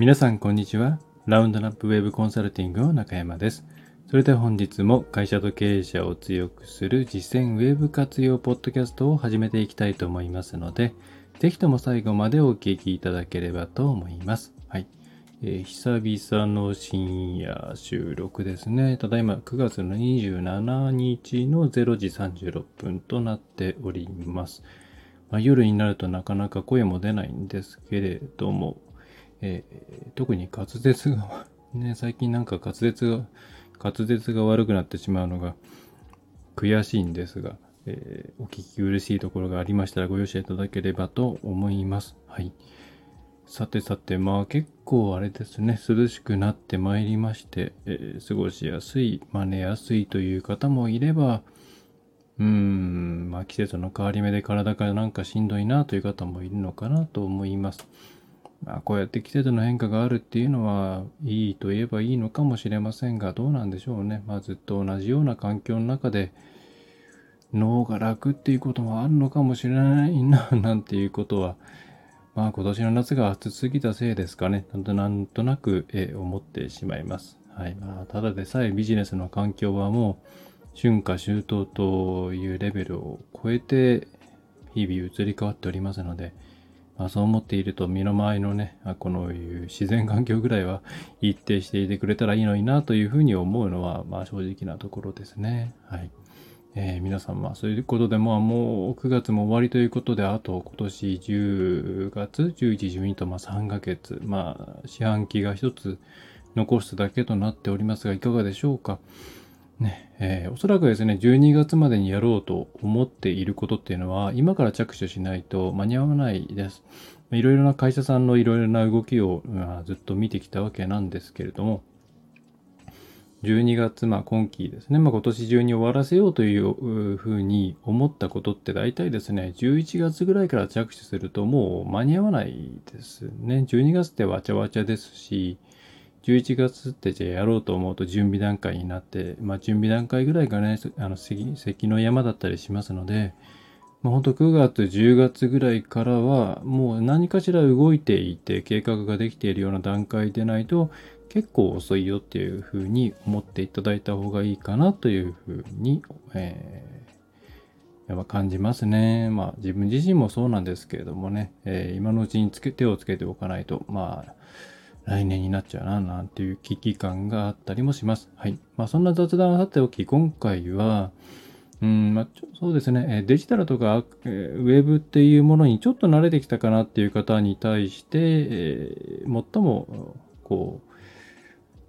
皆さんこんにちは。ラウンドナップウェブコンサルティングの中山です。それでは本日も会社と経営者を強くする実践ウェブ活用ポッドキャストを始めていきたいと思いますので、ぜひとも最後までお聞きいただければと思います。はい。えー、久々の深夜収録ですね。ただいま9月の27日の0時36分となっております。まあ、夜になるとなかなか声も出ないんですけれども、えー、特に滑舌が、ね、最近なんか滑舌が、滑舌が悪くなってしまうのが悔しいんですが、えー、お聞き苦しいところがありましたらご容赦いただければと思います。はい。さてさて、まあ結構あれですね、涼しくなってまいりまして、えー、過ごしやすい、まあ寝やすいという方もいれば、うーん、まあ季節の変わり目で体がなんかしんどいなという方もいるのかなと思います。まあ、こうやって季節の変化があるっていうのはいいと言えばいいのかもしれませんがどうなんでしょうね。まあ、ずっと同じような環境の中で脳が楽っていうこともあるのかもしれないな なんていうことはまあ今年の夏が暑すぎたせいですかね。なんとなく、え思ってしまいます。はい。まあ、ただでさえビジネスの環境はもう春夏秋冬というレベルを超えて日々移り変わっておりますので、まあ、そう思っていると身の回りのね、このいう自然環境ぐらいは一定していてくれたらいいのになというふうに思うのは、まあ正直なところですね。はい。えー、皆さん、まあそういうことで、まあもう9月も終わりということで、あと今年10月、11、12とまあ3ヶ月、まあ四半期が一つ残すだけとなっておりますが、いかがでしょうか？ねえー、おそらくですね、12月までにやろうと思っていることっていうのは、今から着手しないと間に合わないです。いろいろな会社さんのいろいろな動きを、まあ、ずっと見てきたわけなんですけれども、12月、まあ今期ですね、まあ今年中に終わらせようというふうに思ったことって大体ですね、11月ぐらいから着手するともう間に合わないですね。12月ってわちゃわちゃですし、11月ってじゃあやろうと思うと準備段階になって、まあ準備段階ぐらいがね、あの関の山だったりしますので、まあ、本当9月、10月ぐらいからはもう何かしら動いていて計画ができているような段階でないと結構遅いよっていうふうに思っていただいた方がいいかなというふうに、えー、やっぱ感じますね。まあ自分自身もそうなんですけれどもね、えー、今のうちにつけ手をつけておかないと、まあ来年になっちゃうな、なんていう危機感があったりもします。はい。まあ、そんな雑談はさておき、今回は、うん、まあ、そうですね、デジタルとか、ウェブっていうものにちょっと慣れてきたかなっていう方に対して、え、最も、こう、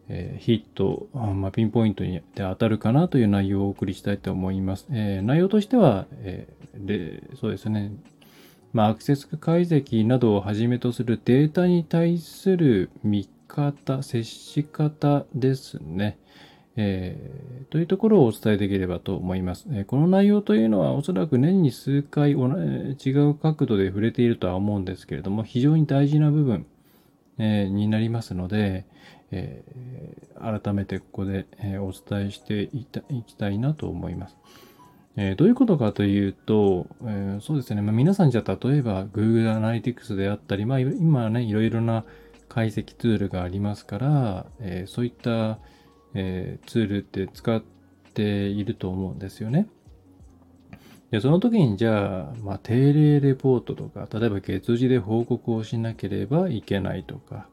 え、ヒット、まあ、ピンポイントにで当たるかなという内容をお送りしたいと思います。え、内容としては、えー、そうですね、まあ、アクセス解析などをはじめとするデータに対する見方、接し方ですね。えー、というところをお伝えできればと思います。えー、この内容というのはおそらく年に数回違う角度で触れているとは思うんですけれども、非常に大事な部分、えー、になりますので、え改めてここで、えお伝えしていきたいなと思います。えー、どういうことかというと、えー、そうですね、まあ、皆さんじゃ例えば Google Analytics であったり、まあ、今ね、いろいろな解析ツールがありますから、えー、そういった、えツールって使っていると思うんですよね。で、その時にじゃあ、まあ、定例レポートとか、例えば月次で報告をしなければいけないとか、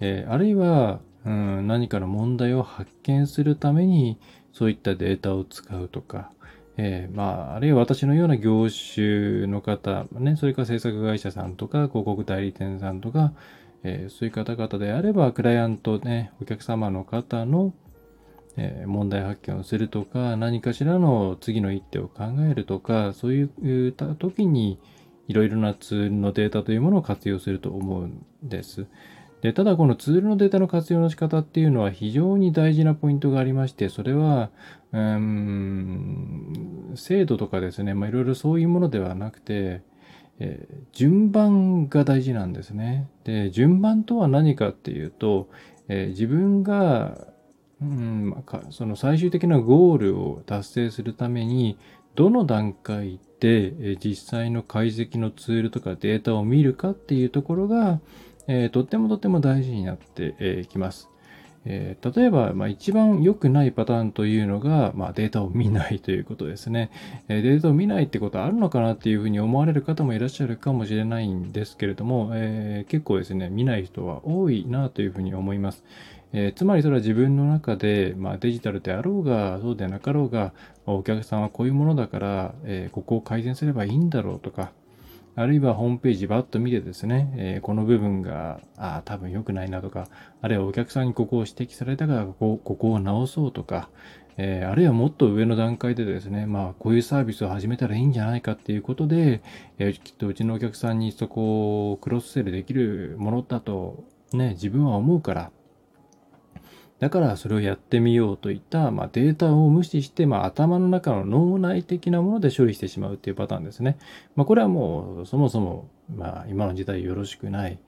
えあるいは、うん、何かの問題を発見するためにそういったデータを使うとか、えー、まあ、あるいは私のような業種の方、ね、それから制作会社さんとか、広告代理店さんとか、えー、そういう方々であれば、クライアントね、お客様の方の、えー、問題発見をするとか、何かしらの次の一手を考えるとか、そういう時に、いろいろなツールのデータというものを活用すると思うんです。でただこのツールのデータの活用の仕方っていうのは非常に大事なポイントがありまして、それは、うん、精度とかですね、まあ、いろいろそういうものではなくて、えー、順番が大事なんですね。で、順番とは何かっていうと、えー、自分が、うん、その最終的なゴールを達成するために、どの段階で実際の解析のツールとかデータを見るかっていうところが、えー、とってもとっても大事になって、えー、ます。えー、例えば、まあ、一番良くないパターンというのが、まあ、データを見ないということですね、えー、データを見ないってことあるのかなっていうふうに思われる方もいらっしゃるかもしれないんですけれども、えー、結構ですね、見ない人は多いなというふうに思います。えつまりそれは自分の中で、まあ、デジタルであろうが、そうでなかろうが、お客さんはこういうものだから、えここを改善すればいいんだろうとか、あるいはホームページバッと見てですね、えー、この部分が、あ、多分良くないなとか、あるいはお客さんにここを指摘されたからここ、ここを直そうとか、えー、あるいはもっと上の段階でですね、まあ、こういうサービスを始めたらいいんじゃないかっていうことで、えー、きっとうちのお客さんにそこをクロスセルできるものだと、ね、自分は思うから、だからそれをやってみようといった、まあ、データを無視して、まあ、頭の中の脳内的なもので処理してしまうっていうパターンですね。まあ、これはもうそもそも、まあ、今の時代よろしくない。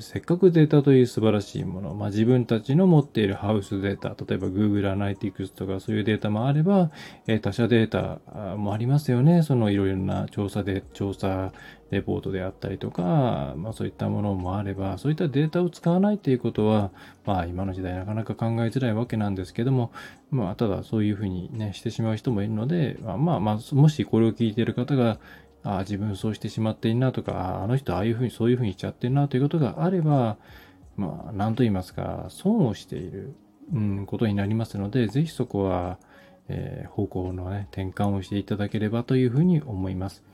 せっかくデータという素晴らしいもの、まあ、自分たちの持っているハウスデータ、例えば Google Analytics とかそういうデータもあれば、えー、他社データもありますよね。そのいろいろな調査で、調査レポートであったりとか、まあ、そういったものもあれば、そういったデータを使わないっていうことは、まあ、今の時代なかなか考えづらいわけなんですけども、まあ、ただそういうふうにね、してしまう人もいるので、ま、まあ、まあ、もしこれを聞いている方が、ああ、自分そうしてしまっているなとか、あの人ああいうふうにそういうふうにしちゃってるなということがあれば、まあ、何と言いますか、損をしている、うん、ことになりますので、ぜひそこは、えー、方向のね、転換をしていただければというふうに思います。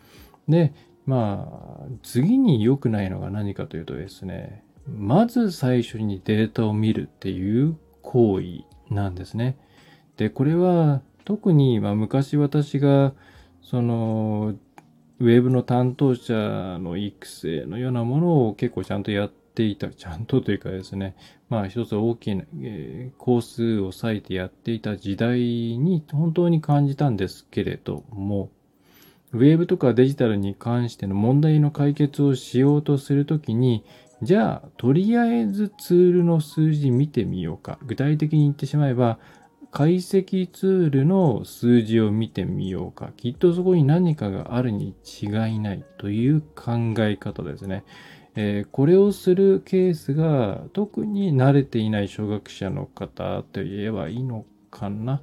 で、まあ、次に良くないのが何かというとですね、まず最初にデータを見るっていう行為なんですね。で、これは特に、まあ、昔私がそのウェブの担当者の育成のようなものを結構ちゃんとやっていた、ちゃんとというかですね、まあ一つ大きな、えー、工数を割いてやっていた時代に本当に感じたんですけれども、ウェブとかデジタルに関しての問題の解決をしようとするときに、じゃあ、とりあえずツールの数字見てみようか。具体的に言ってしまえば、解析ツールの数字を見てみようか。きっとそこに何かがあるに違いないという考え方ですね。えー、これをするケースが特に慣れていない小学者の方と言えばいいのかな、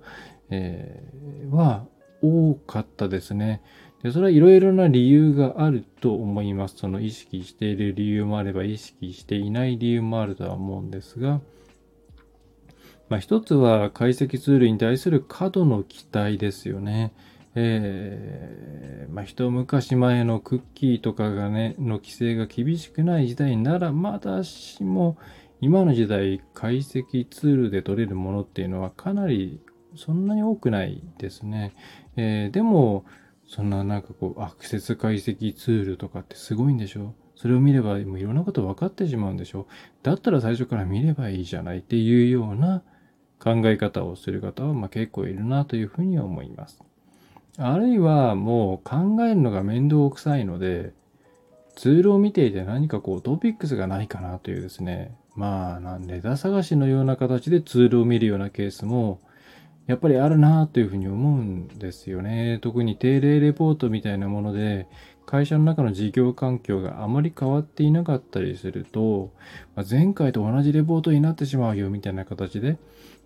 えー、は多かったですね。でそれはいろいろな理由があると思います。その意識している理由もあれば意識していない理由もあるとは思うんですが、まあ、一つは解析ツールに対する過度の期待ですよね。えー、まあ、一昔前のクッキーとかがね、の規制が厳しくない時代なら、まだしも、今の時代、解析ツールで取れるものっていうのはかなり、そんなに多くないですね。えー、でも、そんななんかこう、アクセス解析ツールとかってすごいんでしょ？それを見ればもういろんなこと分かってしまうんでしょ？だったら最初から見ればいいじゃないっていうような考え方をする方はま結構いるなというふうに思います。あるいはもう考えるのが面倒くさいので、ツールを見ていて何かこうトピックスがないかなというですね、まあ、なんネタ探しのような形でツールを見るようなケースも、やっぱりあるなというふうに思うんですよね。特に定例レポートみたいなもので、会社の中の事業環境があまり変わっていなかったりすると、ま前回と同じレポートになってしまうよみたいな形で、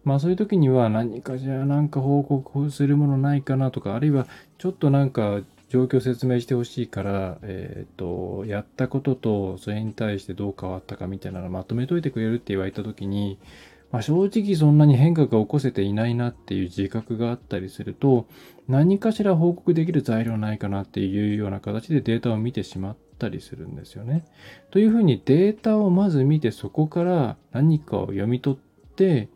まあそういう時には何かじゃあなんか報告するものないかなとか、あるいはちょっとなんか状況説明してほしいから、えっ、ー、と、やったこととそれに対してどう変わったかみたいなのまとめといてくれるって言われた時に、まあ、正直そんなに変化が起こせていないなっていう自覚があったりすると、何かしら報告できる材料ないかなっていうような形でデータを見てしまったりするんですよね。というふうにデータをまず見てそこから何かを読み取って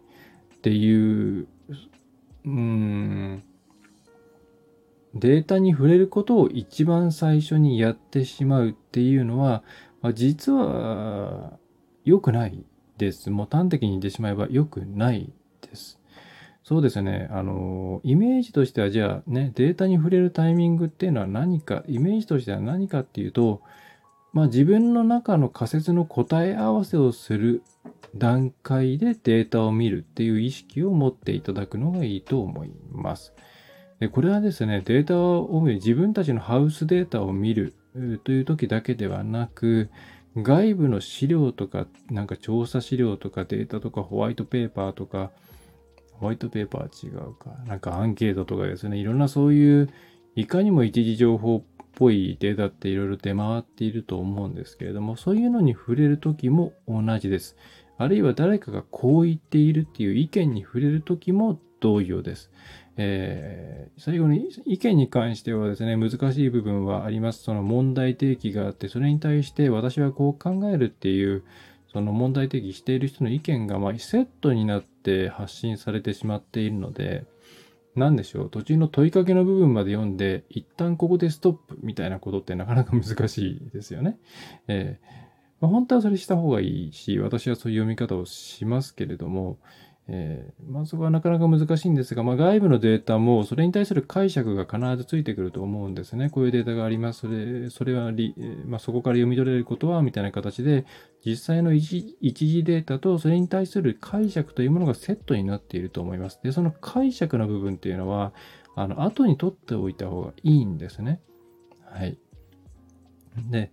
っていう、うん、データに触れることを一番最初にやってしまうっていうのは、まあ、実は良くないです。もう端的に言ってしまえば良くないです。そうですね。あの、イメージとしてはじゃあね、データに触れるタイミングっていうのは何か、イメージとしては何かっていうと、まあ自分の中の仮説の答え合わせをする段階でデータを見るっていう意識を持っていただくのがいいと思います。でこれはですね、データを見る、自分たちのハウスデータを見るという時だけではなく、外部の資料とか、なんか調査資料とかデータとかホワイトペーパーとか、ホワイトペーパー違うか、なんかアンケートとかですね、いろんなそういういかにも一時情報っぽいデータっていろいろ出回っていると思うんですけれども、そういうのに触れるときも同じです。あるいは誰かがこう言っているっていう意見に触れるときも同様です。えー、最後に意見に関してはですね、難しい部分はあります。その問題提起があって、それに対して私はこう考えるっていう、その問題提起している人の意見がまセットになって発信されてしまっているので、何でしょう、途中の問いかけの部分まで読んで、一旦ここでストップみたいなことってなかなか難しいですよね。えーまあ、本当はそれした方がいいし、私はそういう読み方をしますけれども、えー、まあ、そこはなかなか難しいんですが、まあ、外部のデータもそれに対する解釈が必ずついてくると思うんですね。こういうデータがあります。それそれはまあ、そこから読み取れることはみたいな形で、実際の一時データとそれに対する解釈というものがセットになっていると思います。で、その解釈の部分っていうのは、あの後に取っておいた方がいいんですね。はい。で、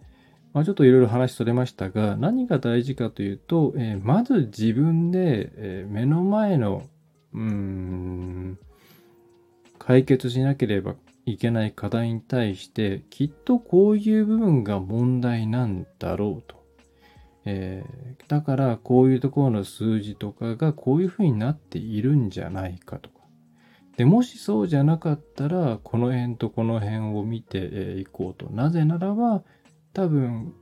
まあ、ちょっといろいろ話それましたが、何が大事かというと、えー、まず自分で、えー、目の前の、うん、解決しなければいけない課題に対して、きっとこういう部分が問題なんだろうと。えー、だからこういうところの数字とかがこういうふうになっているんじゃないかとか。で、もしそうじゃなかったら、この辺とこの辺を見ていこうと。なぜならば、多分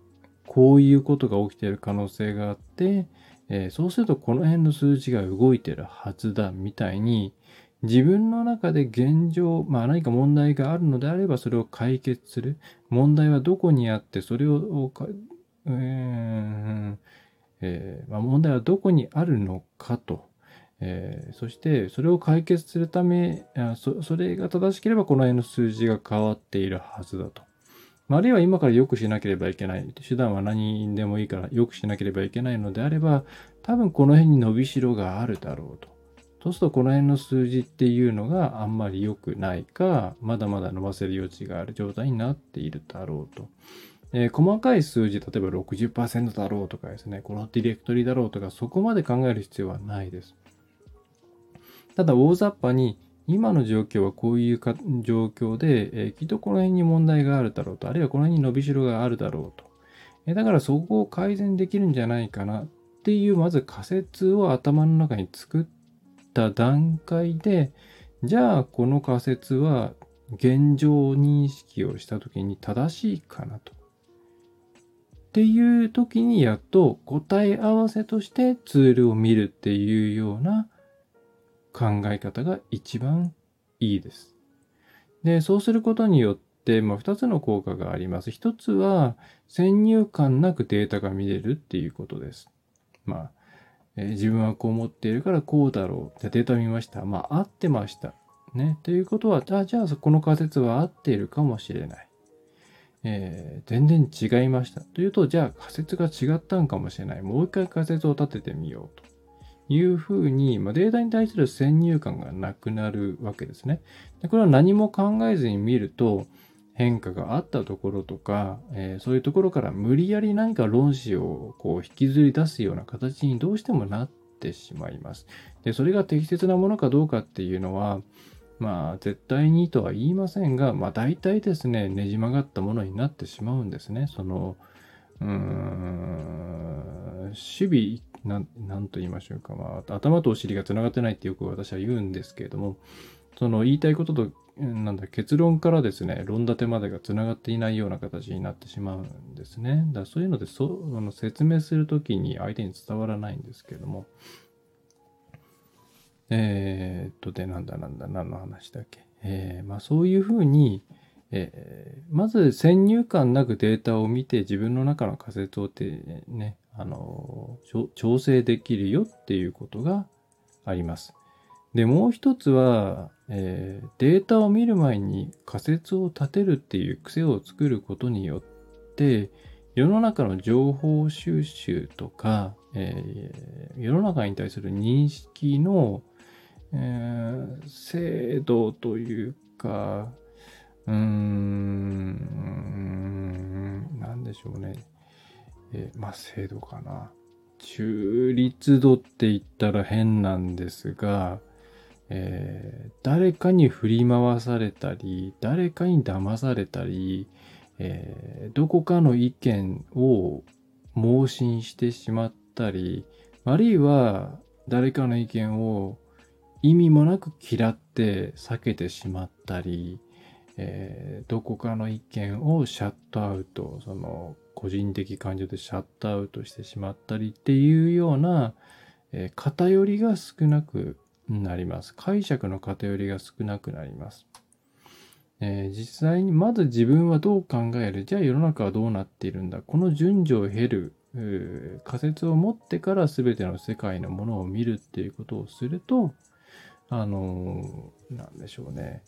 こういうことが起きている可能性があって、えー、そうするとこの辺の数字が動いてるはずだみたいに自分の中で現状、まあ何か問題があるのであればそれを解決する。問題はどこにあってそれを、えーえー、まあ、問題はどこにあるのかと。え、そしてそれを解決するためそ、それが正しければこの辺の数字が変わっているはずだと。あるいは今から良くしなければいけない。手段は何でもいいから良くしなければいけないのであれば、多分この辺に伸びしろがあるだろうと。そうするとこの辺の数字っていうのがあんまり良くないか、まだまだ伸ばせる余地がある状態になっているだろうと。えー、細かい数字、例えば60%だろうとかですね、このディレクトリだろうとか、そこまで考える必要はないです。ただ大雑把に今の状況はこういうか状況で、えー、きっとこの辺に問題があるだろうと、あるいはこの辺に伸びしろがあるだろうと。えー、だからそこを改善できるんじゃないかなっていう、まず仮説を頭の中に作った段階で、じゃあこの仮説は現状認識をした時に正しいかなと。っていう時にやっと答え合わせとしてツールを見るっていうような考え方が一番いいです。で、そうすることによって、まあ、2つの効果があります。1つは、先入観なくデータが見れるっていうことです。まあ、えー、自分はこう思っているからこうだろう。じゃデータ見ました。まあ、合ってました。ね。ということは、あじゃあ、この仮説は合っているかもしれない。えー、全然違いました。というと、じゃあ仮説が違ったんかもしれない。もう一回仮説を立ててみようと。いうふうに、まあ、データに対する先入観がなくなるわけですね。でこれは何も考えずに見ると、変化があったところとか、えー、そういうところから無理やり何か論旨をこう引きずり出すような形にどうしてもなってしまいます。で、それが適切なものかどうかっていうのは、まあ、絶対にとは言いませんが、まあ、大体ですね、ねじ曲がったものになってしまうんですね。その、うーん、守備ん、なんと言いましょうか。まあ、頭とお尻が繋がってないってよく私は言うんですけれども、その言いたいことと、なんだ、結論からですね、論立てまでが繋がっていないような形になってしまうんですね。だそういうので、そあの説明するときに相手に伝わらないんですけれども、えー、っと、で、なんだなんだ、何の話だっけ。えー、まあそういうふうに、えー、まず先入観なくデータを見て自分の中の仮説をて、ね、あの、調整できるよっていうことがあります。で、もう一つは、えー、データを見る前に仮説を立てるっていう癖を作ることによって、世の中の情報収集とか、えー、世の中に対する認識の、えー、精度というか、うーん、なんでしょうね。えー、まあ精度かな。中立度って言ったら変なんですが、えー、誰かに振り回されたり、誰かに騙されたり、えー、どこかの意見を盲信してしまったり、あるいは誰かの意見を意味もなく嫌って避けてしまったり、えー、どこかの意見をシャットアウト、その個人的感情でシャットアウトしてしまったりっていうような、えー、偏りが少なくなります。解釈の偏りが少なくなります。えー、実際にまず自分はどう考える？じゃあ世の中はどうなっているんだ？この順序を経る仮説を持ってから全ての世界のものを見るっていうことをするとあのー、でしょうね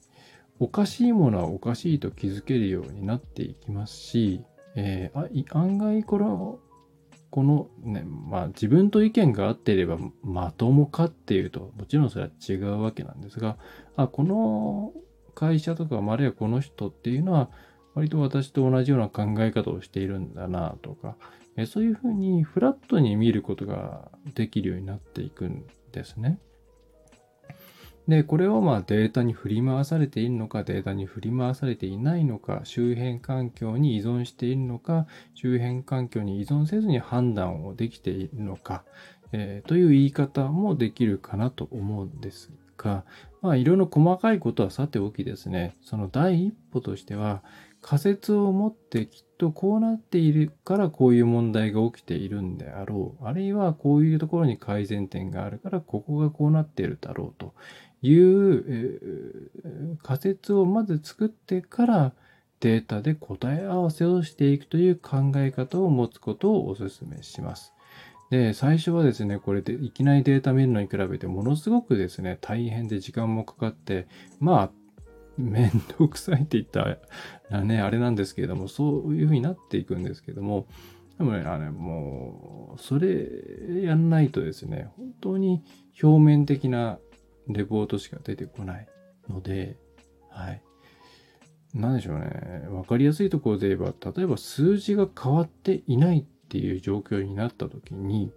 おかしいものはおかしいと気づけるようになっていきますし、えー、あ案外このこのねまあ自分と意見が合っていればまともかっていうともちろんそれは違うわけなんですがあこの会社とか、あるいはこの人っていうのは、割と私と同じような考え方をしているんだなとか、そういうふうにフラットに見ることができるようになっていくんですね。で、これをまあデータに振り回されているのか、データに振り回されていないのか、周辺環境に依存しているのか、周辺環境に依存せずに判断をできているのか、えー、という言い方もできるかなと思うんですが、まあいろいろ細かいことはさておきですね、その第一歩としては、仮説を持ってきっとこうなっているからこういう問題が起きているんであろう。あるいはこういうところに改善点があるからここがこうなっているだろうという、仮説をまず作ってからデータで答え合わせをしていくという考え方を持つことをお勧めします。で、最初はですね、これでいきなりデータ見るのに比べてものすごくですね、大変で時間もかかって、まあ、めんどくさいって言ったらね、あれなんですけれども、そういうふうになっていくんですけども、でもね、あれ、もう、それやんないとですね、本当に表面的なレポートしか出てこないので、はい。なんでしょうね。わかりやすいところで言えば、例えば数字が変わっていないっていう状況になった時に、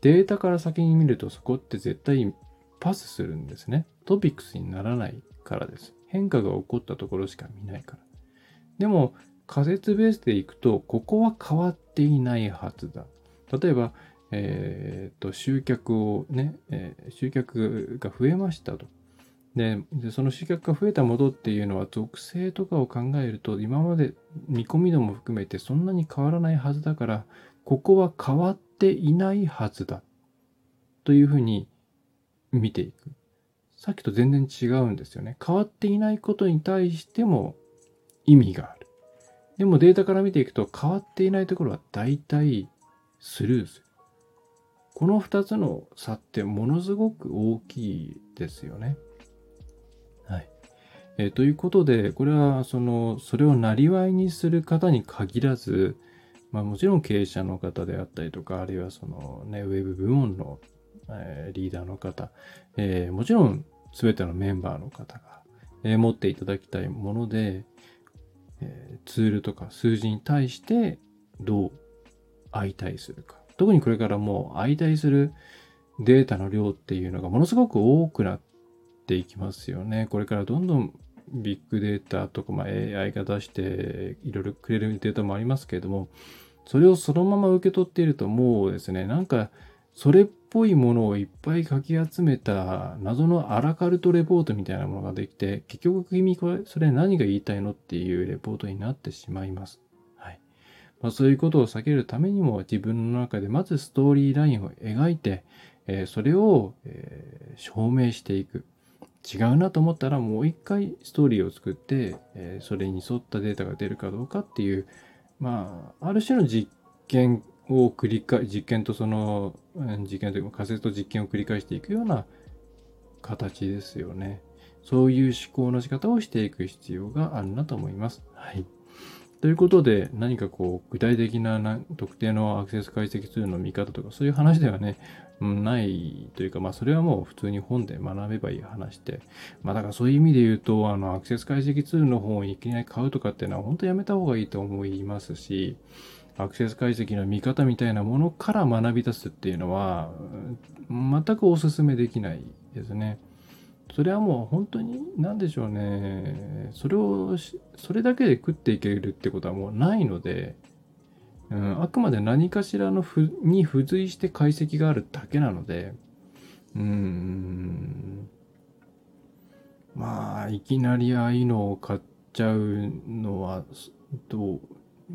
データから先に見るとそこって絶対パスするんですね。トピックスにならないからです。変化が起こったところしか見ないから。でも仮説ベースでいくと、ここは変わっていないはずだ。例えば、えっ、と、集客をね、えー、集客が増えましたと。でで、その集客が増えたものっていうのは属性とかを考えると今まで見込み度も含めてそんなに変わらないはずだからここは変わっていないはずだというふうに見ていく。さっきと全然違うんですよね。変わっていないことに対しても意味がある。でもデータから見ていくと変わっていないところは大体スルーする。この2つの差ってものすごく大きいですよね。はいえー、ということで、これはその、それをなりわいにする方に限らず、まあ、もちろん経営者の方であったりとか、あるいはそのね、ウェブ部門の、えー、リーダーの方、えー、もちろん全てのメンバーの方が、え、持っていただきたいもので、えツールとか数字に対してどう相対するか。特にこれからもう相対するデータの量っていうのがものすごく多くなっていきますよね。これからどんどんビッグデータとか、ま、AI が出していろいろくれるデータもありますけれども、それをそのまま受け取っているともうですね、なんかそれっぽいものをいっぱいかき集めた謎のアラカルトレポートみたいなものができて、結局君これ、それ何が言いたいのっていうレポートになってしまいます。まあ、そういうことを避けるためにも自分の中でまずストーリーラインを描いて、えー、それを、えー、証明していく。違うなと思ったらもう一回ストーリーを作って、えー、それに沿ったデータが出るかどうかっていう、まあ、ある種の実験を繰り返、実験とその、実験というか仮説と実験を繰り返していくような形ですよね。そういう思考の仕方をしていく必要があるなと思います。はい。ということで、何かこう、具体的な特定のアクセス解析ツールの見方とか、そういう話ではね、ないというか、まあ、それはもう普通に本で学べばいい話で、まあ、だからそういう意味で言うと、あの、アクセス解析ツールの本をいきなり買うとかっていうのは、本当やめた方がいいと思いますし、アクセス解析の見方みたいなものから学び出すっていうのは、全くお勧めできないですね。それはもう本当に何でしょうね。それを、それだけで食っていけるってことはもうないので、うん、あくまで何かしらのふに付随して解析があるだけなので、うん、まあ、いきなりああいうのを買っちゃうのは、どう、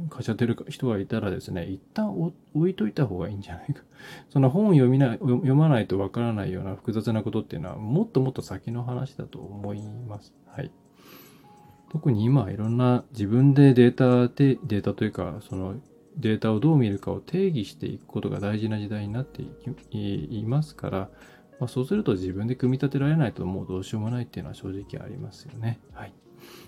買っちゃってる人がいたらですね、一旦置いといた方がいいんじゃないか。その本を読みない読まないとわからないような複雑なことっていうのは、もっともっと先の話だと思います。はい。特に今いろんな自分でデータで、データというか、そのデータをどう見るかを定義していくことが大事な時代になっていますから、まあ、そうすると自分で組み立てられないともうどうしようもないっていうのは正直ありますよね。はい。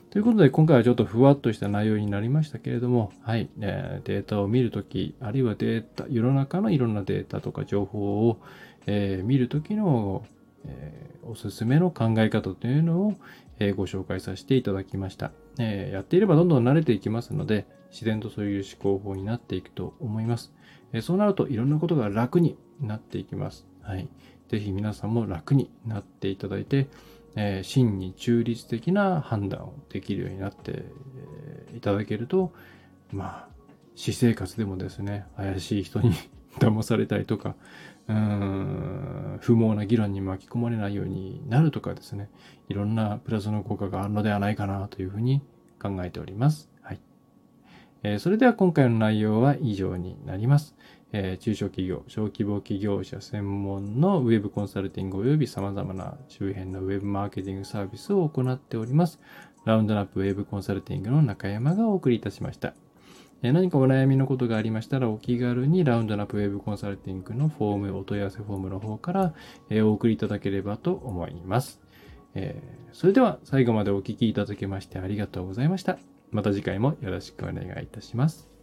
ということで今回はちょっとふわっとした内容になりましたけれども、はい、えー、データを見るとき、あるいはデータ、世の中のいろんなデータとか情報を、えー、見るときの、えー、おすすめの考え方というのを、えご紹介させていただきました、えやっていればどんどん慣れていきますので、自然とそういう思考法になっていくと思います。えそうなるといろんなことが楽になっていきます。はい。ぜひ皆さんも楽になっていただいて、え真に中立的な判断をできるようになっていただけると、まあ、私生活でもですね、怪しい人に 騙されたりとか、うん、不毛な議論に巻き込まれないようになるとかですね、いろんなプラスの効果があるのではないかなというふうに考えております。はいえーそれでは今回の内容は以上になります。え中小企業、小規模企業者専門のウェブコンサルティング及び様々な周辺のウェブマーケティングサービスを行っております。ラウンドナップウェブコンサルティングの中山がお送りいたしました。何かお悩みのことがありましたらお気軽にラウンドナップウェブコンサルティングのフォーム、お問い合わせフォームの方から、お送りいただければと思います。えそれでは最後までお聴きいただきましてありがとうございました。また次回もよろしくお願いいたします。